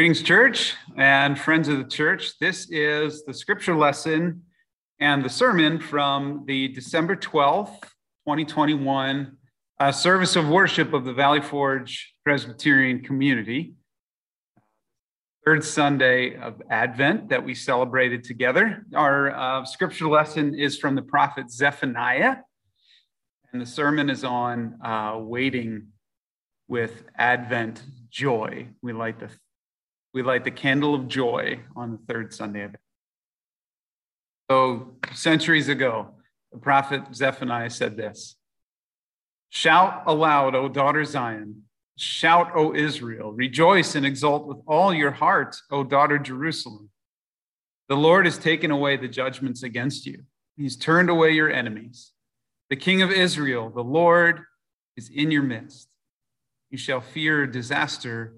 Greetings, church and friends of the church. This is the scripture lesson and the sermon from the December 12th, 2021 uh, service of worship of the Valley Forge Presbyterian community. Third Sunday of Advent that we celebrated together. Our uh, scripture lesson is from the prophet Zephaniah, and the sermon is on uh, waiting with Advent joy. We light the we light the candle of joy on the third Sunday of Advent. So, centuries ago, the prophet Zephaniah said this Shout aloud, O daughter Zion. Shout, O Israel. Rejoice and exult with all your heart, O daughter Jerusalem. The Lord has taken away the judgments against you, He's turned away your enemies. The King of Israel, the Lord, is in your midst. You shall fear disaster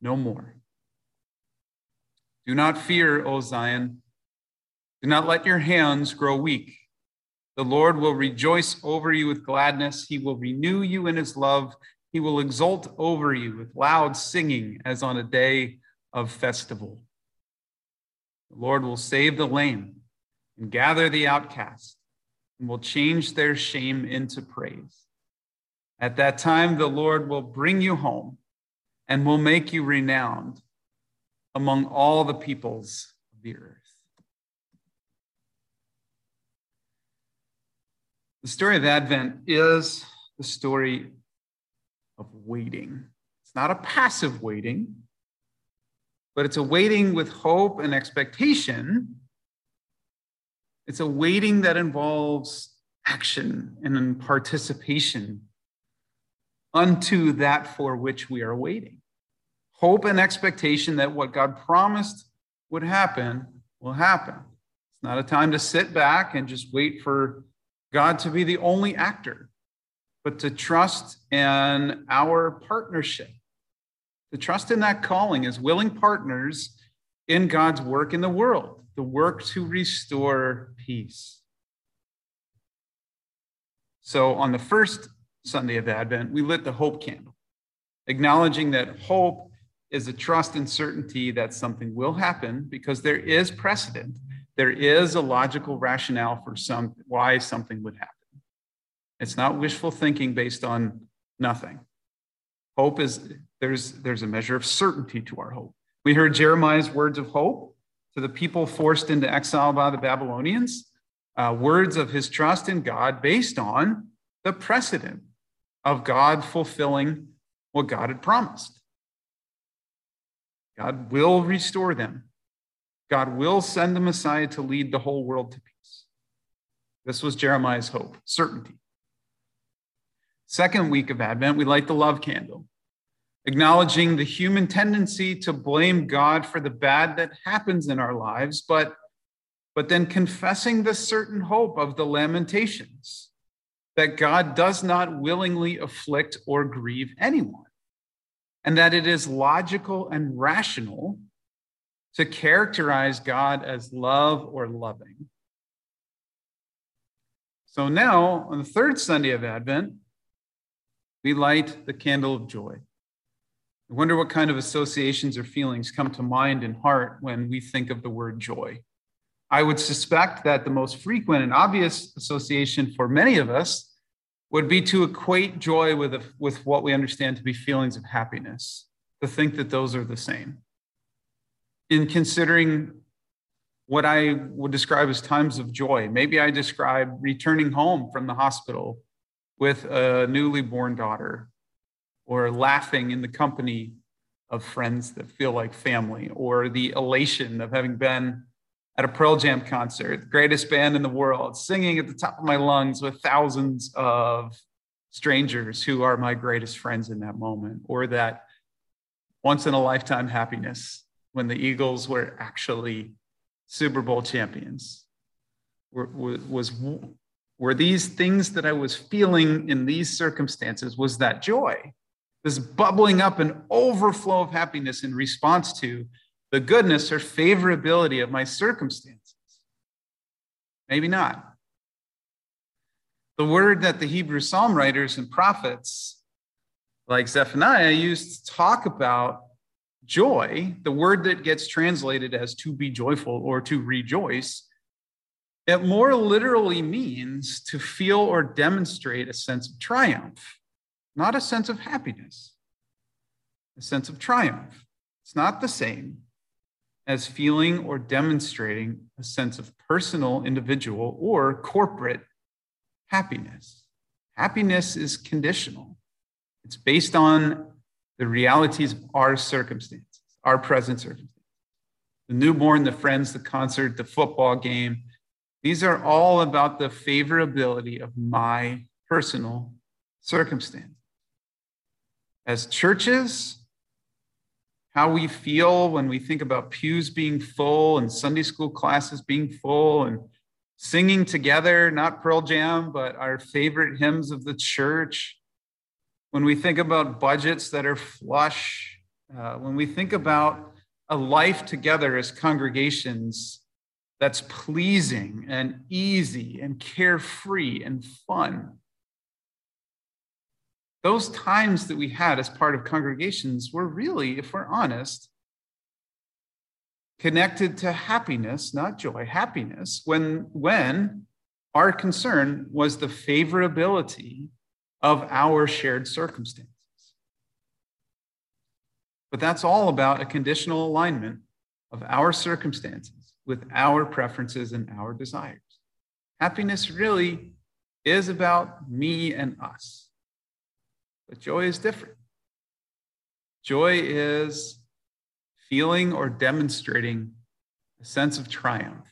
no more. Do not fear, O Zion. Do not let your hands grow weak. The Lord will rejoice over you with gladness. He will renew you in his love. He will exult over you with loud singing as on a day of festival. The Lord will save the lame and gather the outcast and will change their shame into praise. At that time, the Lord will bring you home and will make you renowned among all the peoples of the earth. The story of Advent is the story of waiting. It's not a passive waiting, but it's a waiting with hope and expectation. It's a waiting that involves action and participation unto that for which we are waiting hope and expectation that what God promised would happen will happen. It's not a time to sit back and just wait for God to be the only actor, but to trust in our partnership, to trust in that calling as willing partners in God's work in the world, the work to restore peace. So on the first Sunday of Advent, we lit the hope candle, acknowledging that hope is a trust and certainty that something will happen because there is precedent. There is a logical rationale for some why something would happen. It's not wishful thinking based on nothing. Hope is there's there's a measure of certainty to our hope. We heard Jeremiah's words of hope to the people forced into exile by the Babylonians, uh, words of his trust in God based on the precedent of God fulfilling what God had promised. God will restore them. God will send the Messiah to lead the whole world to peace. This was Jeremiah's hope, certainty. Second week of Advent, we light the love candle, acknowledging the human tendency to blame God for the bad that happens in our lives, but, but then confessing the certain hope of the Lamentations that God does not willingly afflict or grieve anyone and that it is logical and rational to characterize God as love or loving. So now, on the third Sunday of Advent, we light the candle of joy. I wonder what kind of associations or feelings come to mind and heart when we think of the word joy. I would suspect that the most frequent and obvious association for many of us would be to equate joy with, a, with what we understand to be feelings of happiness, to think that those are the same. In considering what I would describe as times of joy, maybe I describe returning home from the hospital with a newly born daughter, or laughing in the company of friends that feel like family, or the elation of having been at a Pearl Jam concert, greatest band in the world, singing at the top of my lungs with thousands of strangers who are my greatest friends in that moment, or that once in a lifetime happiness when the Eagles were actually Super Bowl champions. Were, was, were these things that I was feeling in these circumstances, was that joy, this bubbling up and overflow of happiness in response to the goodness or favorability of my circumstances? Maybe not. The word that the Hebrew psalm writers and prophets like Zephaniah used to talk about joy, the word that gets translated as to be joyful or to rejoice, it more literally means to feel or demonstrate a sense of triumph, not a sense of happiness, a sense of triumph. It's not the same as feeling or demonstrating a sense of personal, individual, or corporate happiness. Happiness is conditional, it's based on the realities of our circumstances, our present circumstances. The newborn, the friends, the concert, the football game, these are all about the favorability of my personal circumstance. As churches, how we feel when we think about pews being full and Sunday school classes being full and singing together, not Pearl Jam, but our favorite hymns of the church when we think about budgets that are flush, uh, when we think about a life together as congregations that's pleasing and easy and carefree and fun. Those times that we had as part of congregations were really, if we're honest, connected to happiness, not joy, happiness, when, when our concern was the favorability of our shared circumstances. But that's all about a conditional alignment of our circumstances with our preferences and our desires. Happiness really is about me and us. But joy is different. Joy is feeling or demonstrating a sense of triumph.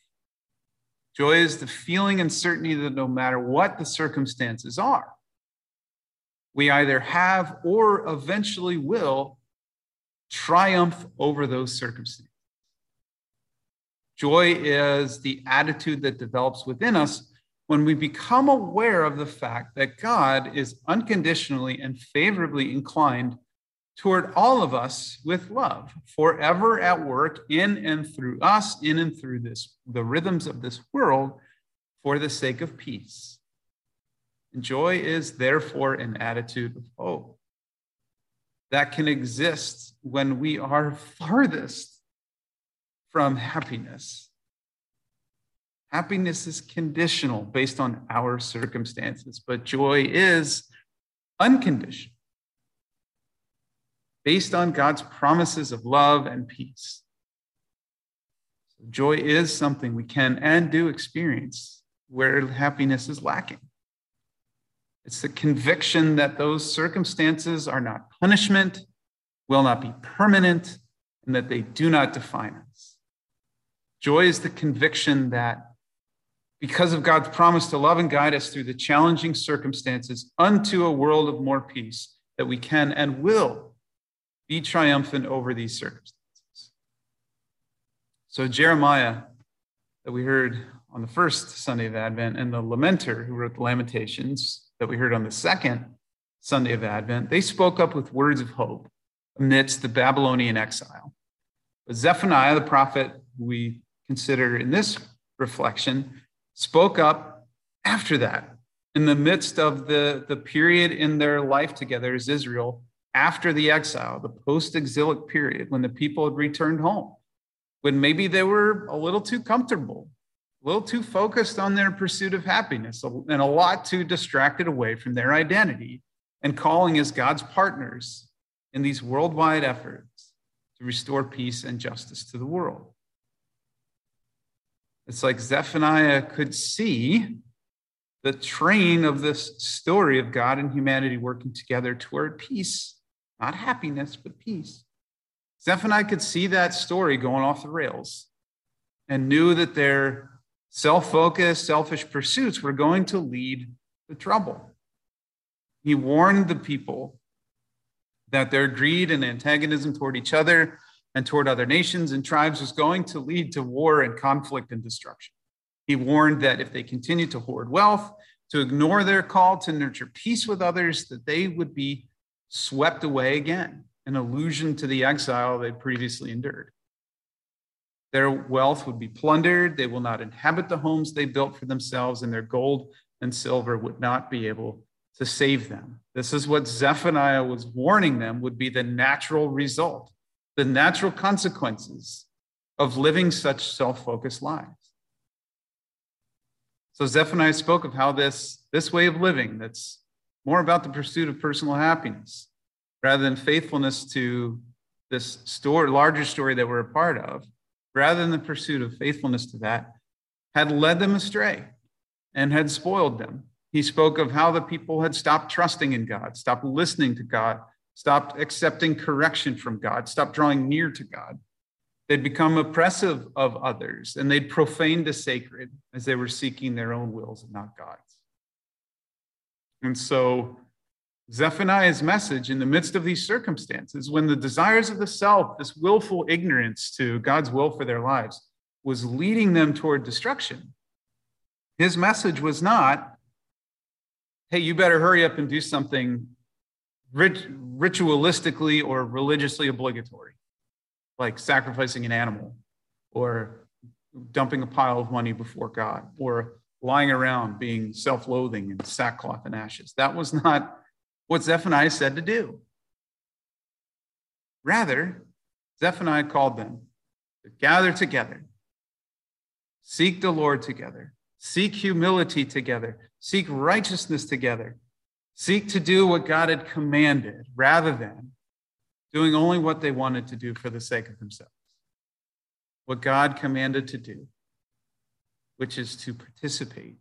Joy is the feeling and certainty that no matter what the circumstances are, we either have or eventually will triumph over those circumstances. Joy is the attitude that develops within us when we become aware of the fact that God is unconditionally and favorably inclined toward all of us with love, forever at work in and through us, in and through this, the rhythms of this world, for the sake of peace. And joy is therefore an attitude of hope that can exist when we are farthest from happiness. Happiness is conditional based on our circumstances, but joy is unconditional, based on God's promises of love and peace. So joy is something we can and do experience where happiness is lacking. It's the conviction that those circumstances are not punishment, will not be permanent, and that they do not define us. Joy is the conviction that because of God's promise to love and guide us through the challenging circumstances unto a world of more peace, that we can and will be triumphant over these circumstances. So, Jeremiah, that we heard on the first Sunday of Advent, and the lamenter who wrote the Lamentations, that we heard on the second Sunday of Advent, they spoke up with words of hope amidst the Babylonian exile. But Zephaniah, the prophet we consider in this reflection, spoke up after that, in the midst of the, the period in their life together as Israel, after the exile, the post exilic period, when the people had returned home, when maybe they were a little too comfortable a little too focused on their pursuit of happiness and a lot too distracted away from their identity and calling as God's partners in these worldwide efforts to restore peace and justice to the world. It's like Zephaniah could see the train of this story of God and humanity working together toward peace, not happiness, but peace. Zephaniah could see that story going off the rails and knew that their self focused, selfish pursuits were going to lead to trouble. He warned the people that their greed and antagonism toward each other and toward other nations and tribes was going to lead to war and conflict and destruction. He warned that if they continued to hoard wealth, to ignore their call to nurture peace with others, that they would be swept away again, an allusion to the exile they previously endured. Their wealth would be plundered. They will not inhabit the homes they built for themselves, and their gold and silver would not be able to save them. This is what Zephaniah was warning them would be the natural result the natural consequences of living such self focused lives. So Zephaniah spoke of how this, this way of living, that's more about the pursuit of personal happiness rather than faithfulness to this story, larger story that we're a part of, rather than the pursuit of faithfulness to that, had led them astray and had spoiled them. He spoke of how the people had stopped trusting in God, stopped listening to God, stopped accepting correction from God, stopped drawing near to God. They'd become oppressive of others and they'd profane the sacred as they were seeking their own wills and not God's. And so, Zephaniah's message in the midst of these circumstances, when the desires of the self, this willful ignorance to God's will for their lives, was leading them toward destruction, his message was not, hey, you better hurry up and do something rit- ritualistically or religiously obligatory, like sacrificing an animal or dumping a pile of money before God or lying around being self loathing and sackcloth and ashes. That was not what Zephaniah said to do. Rather, Zephaniah called them to gather together, seek the Lord together, seek humility together, seek righteousness together, seek to do what God had commanded rather than doing only what they wanted to do for the sake of themselves. What God commanded to do, which is to participate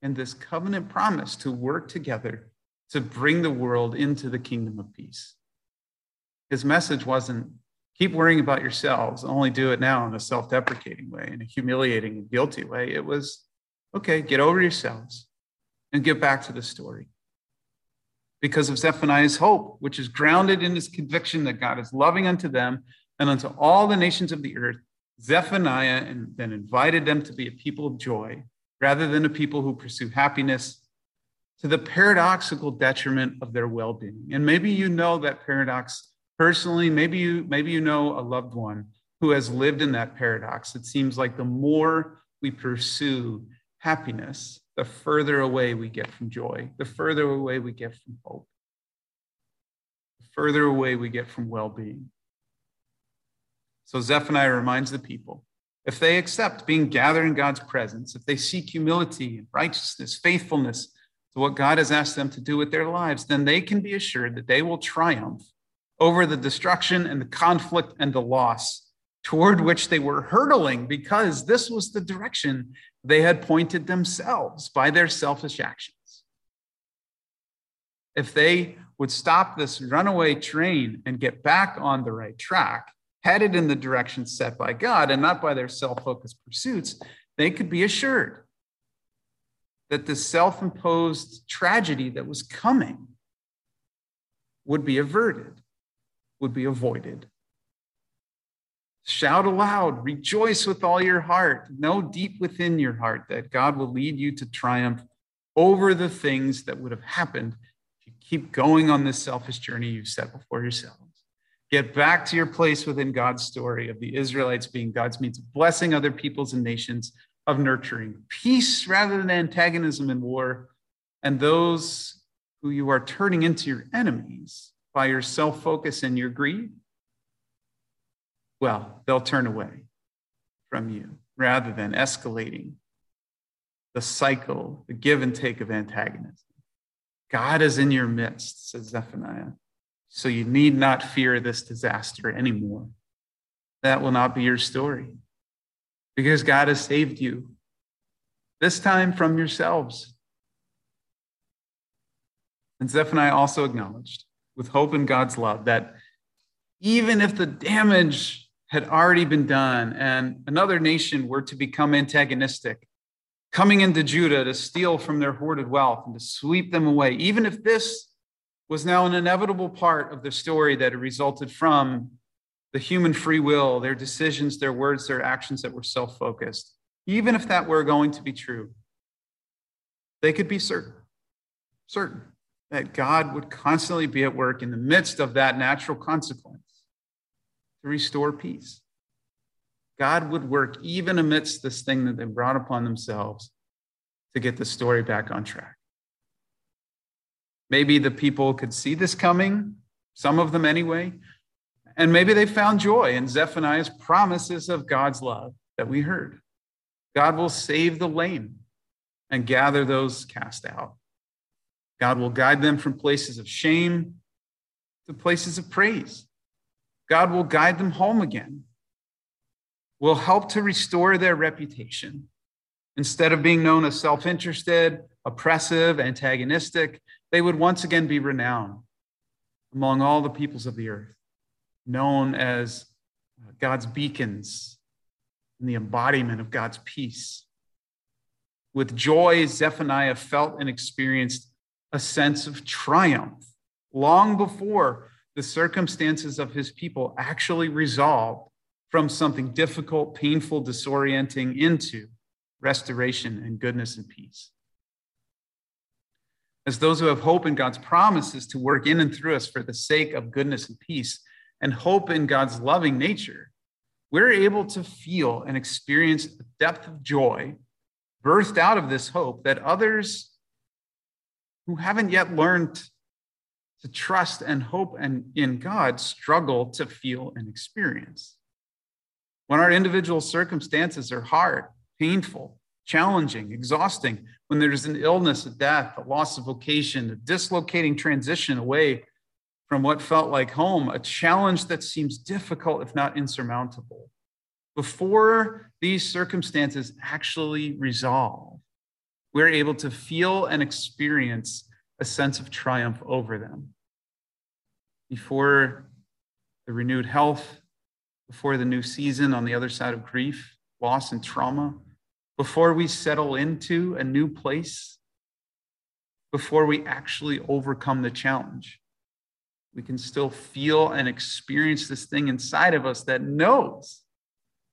in this covenant promise to work together to bring the world into the kingdom of peace. His message wasn't keep worrying about yourselves, only do it now in a self deprecating way, in a humiliating and guilty way. It was okay, get over yourselves and get back to the story because of Zephaniah's hope, which is grounded in his conviction that God is loving unto them and unto all the nations of the earth. Zephaniah then invited them to be a people of joy rather than a people who pursue happiness to the paradoxical detriment of their well-being. And maybe you know that paradox personally, maybe you maybe you know a loved one who has lived in that paradox. It seems like the more we pursue happiness, the further away we get from joy, the further away we get from hope, the further away we get from well being. So Zephaniah reminds the people if they accept being gathered in God's presence, if they seek humility and righteousness, faithfulness to what God has asked them to do with their lives, then they can be assured that they will triumph over the destruction and the conflict and the loss toward which they were hurtling because this was the direction they had pointed themselves by their selfish actions. If they would stop this runaway train and get back on the right track, headed in the direction set by God and not by their self focused pursuits, they could be assured that the self imposed tragedy that was coming would be averted, would be avoided. Shout aloud, rejoice with all your heart. Know deep within your heart that God will lead you to triumph over the things that would have happened if you keep going on this selfish journey you've set before yourselves. Get back to your place within God's story of the Israelites being God's means of blessing other peoples and nations, of nurturing peace rather than antagonism and war, and those who you are turning into your enemies by your self focus and your greed well, they'll turn away from you rather than escalating the cycle, the give and take of antagonism. God is in your midst, says Zephaniah. So you need not fear this disaster anymore. That will not be your story because God has saved you, this time from yourselves. And Zephaniah also acknowledged, with hope in God's love, that even if the damage had already been done and another nation were to become antagonistic, coming into Judah to steal from their hoarded wealth and to sweep them away, even if this was now an inevitable part of the story that resulted from the human free will, their decisions, their words, their actions that were self focused, even if that were going to be true, they could be certain, certain that God would constantly be at work in the midst of that natural consequence to restore peace. God would work even amidst this thing that they brought upon themselves to get the story back on track. Maybe the people could see this coming, some of them anyway, And maybe they found joy in Zephaniah's promises of God's love that we heard. God will save the lame and gather those cast out. God will guide them from places of shame to places of praise. God will guide them home again, will help to restore their reputation. Instead of being known as self interested, oppressive, antagonistic, they would once again be renowned among all the peoples of the earth, known as God's beacons and the embodiment of God's peace. With joy, Zephaniah felt and experienced a sense of triumph long before the circumstances of his people actually resolved from something difficult, painful, disorienting into restoration and goodness and peace. As those who have hope in God's promises to work in and through us for the sake of goodness and peace, and hope in God's loving nature, we're able to feel and experience a depth of joy birthed out of this hope that others who haven't yet learned to trust and hope and in God struggle to feel and experience. When our individual circumstances are hard, painful, challenging, exhausting, when there's an illness, a death, a loss of vocation, a dislocating transition away from what felt like home, a challenge that seems difficult, if not insurmountable. Before these circumstances actually resolve, we're able to feel and experience a sense of triumph over them. Before the renewed health, before the new season on the other side of grief, loss, and trauma, before we settle into a new place, before we actually overcome the challenge, we can still feel and experience this thing inside of us that knows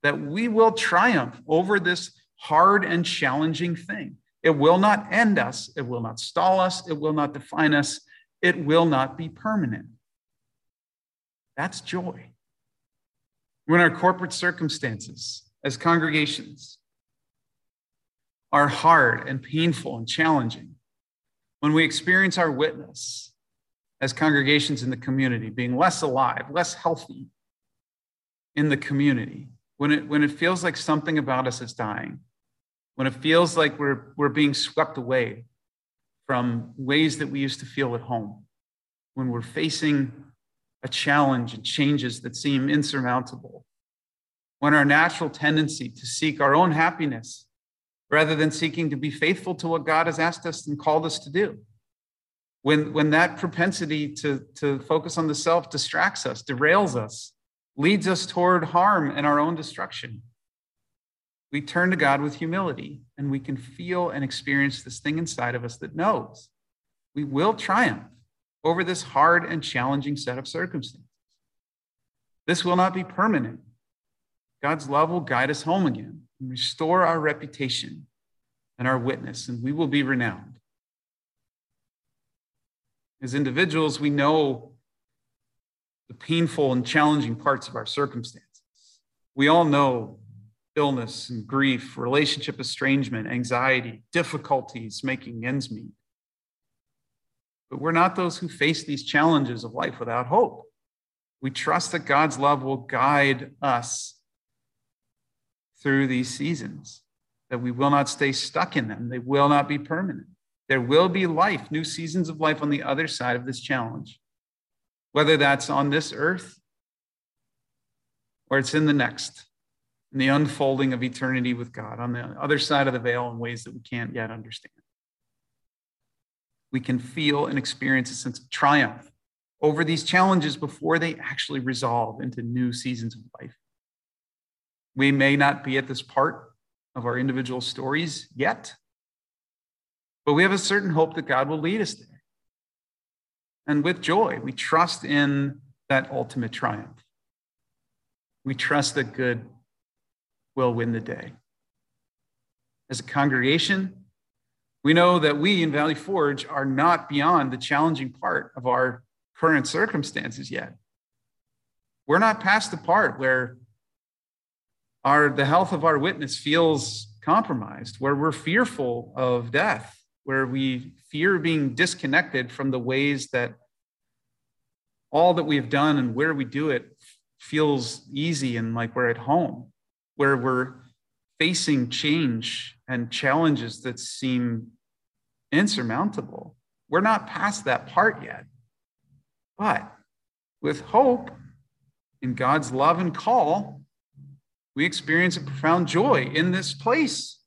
that we will triumph over this hard and challenging thing. It will not end us. It will not stall us. It will not define us. It will not be permanent. That's joy. When our corporate circumstances as congregations are hard and painful and challenging, when we experience our witness as congregations in the community being less alive, less healthy in the community, when it, when it feels like something about us is dying, when it feels like we're, we're being swept away from ways that we used to feel at home, when we're facing a challenge and changes that seem insurmountable, when our natural tendency to seek our own happiness rather than seeking to be faithful to what God has asked us and called us to do. When, when that propensity to, to focus on the self distracts us, derails us, leads us toward harm and our own destruction we turn to God with humility and we can feel and experience this thing inside of us that knows we will triumph over this hard and challenging set of circumstances. This will not be permanent. God's love will guide us home again and restore our reputation and our witness, and we will be renowned. As individuals, we know the painful and challenging parts of our circumstances. We all know illness and grief, relationship estrangement, anxiety, difficulties making ends meet. But we're not those who face these challenges of life without hope. We trust that God's love will guide us through these seasons, that we will not stay stuck in them, they will not be permanent. There will be life, new seasons of life on the other side of this challenge, whether that's on this earth or it's in the next and the unfolding of eternity with God on the other side of the veil in ways that we can't yet understand. We can feel and experience a sense of triumph over these challenges before they actually resolve into new seasons of life. We may not be at this part of our individual stories yet, but we have a certain hope that God will lead us there. And with joy, we trust in that ultimate triumph. We trust that good will win the day. As a congregation, we know that we in Valley Forge are not beyond the challenging part of our current circumstances yet. We're not past the part where our, the health of our witness feels compromised, where we're fearful of death, where we fear being disconnected from the ways that all that we've done and where we do it feels easy and like we're at home, where we're facing change and challenges that seem insurmountable. We're not past that part yet. But with hope in God's love and call, we experience a profound joy in this place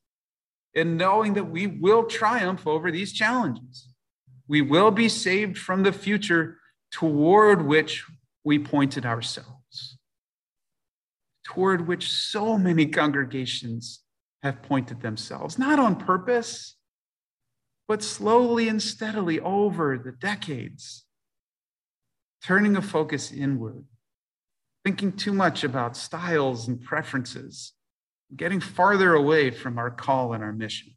in knowing that we will triumph over these challenges. We will be saved from the future toward which we pointed ourselves, toward which so many congregations have pointed themselves, not on purpose, but slowly and steadily over the decades, turning a focus inward, thinking too much about styles and preferences, getting farther away from our call and our mission.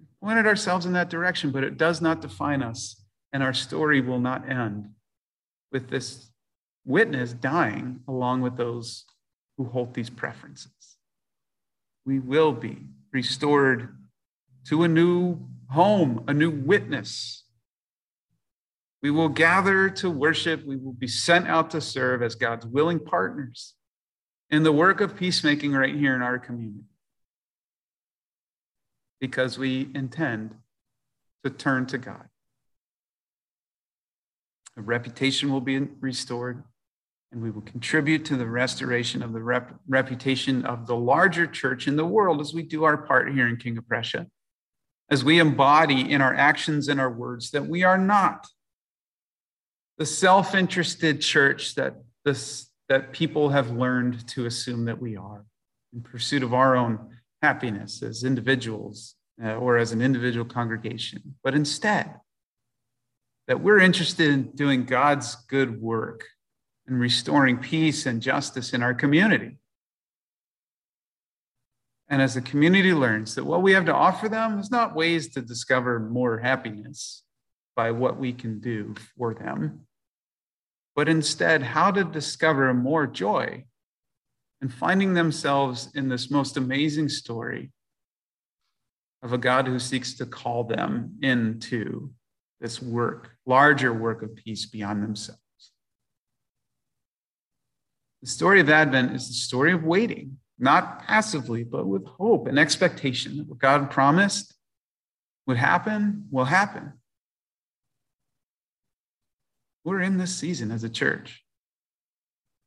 We pointed ourselves in that direction, but it does not define us, and our story will not end with this witness dying along with those who hold these preferences. We will be restored to a new home, a new witness. We will gather to worship. We will be sent out to serve as God's willing partners in the work of peacemaking right here in our community because we intend to turn to God. A reputation will be restored, and we will contribute to the restoration of the rep- reputation of the larger church in the world as we do our part here in King of Prussia, as we embody in our actions and our words that we are not the self interested church that this that people have learned to assume that we are in pursuit of our own happiness as individuals uh, or as an individual congregation, but instead, that we're interested in doing God's good work and restoring peace and justice in our community. And as the community learns that what we have to offer them is not ways to discover more happiness by what we can do for them, but instead how to discover more joy and finding themselves in this most amazing story of a God who seeks to call them into this work, larger work of peace beyond themselves. The story of Advent is the story of waiting, not passively, but with hope and expectation that what God promised would happen will happen. We're in this season as a church.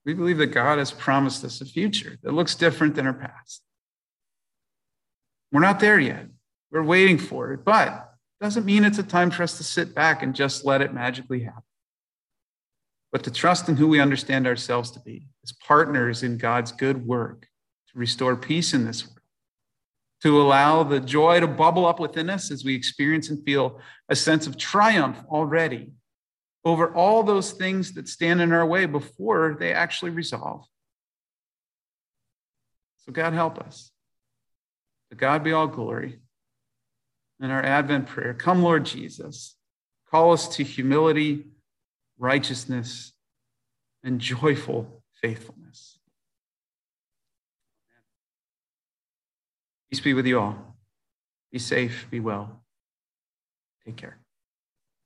We believe that God has promised us a future that looks different than our past. We're not there yet. We're waiting for it, but it doesn't mean it's a time for us to sit back and just let it magically happen. But to trust in who we understand ourselves to be as partners in God's good work to restore peace in this world, to allow the joy to bubble up within us as we experience and feel a sense of triumph already over all those things that stand in our way before they actually resolve. So, God, help us. To God be all glory. In our Advent prayer, come, Lord Jesus, call us to humility, righteousness, and joyful faithfulness. Peace be with you all. Be safe, be well. Take care.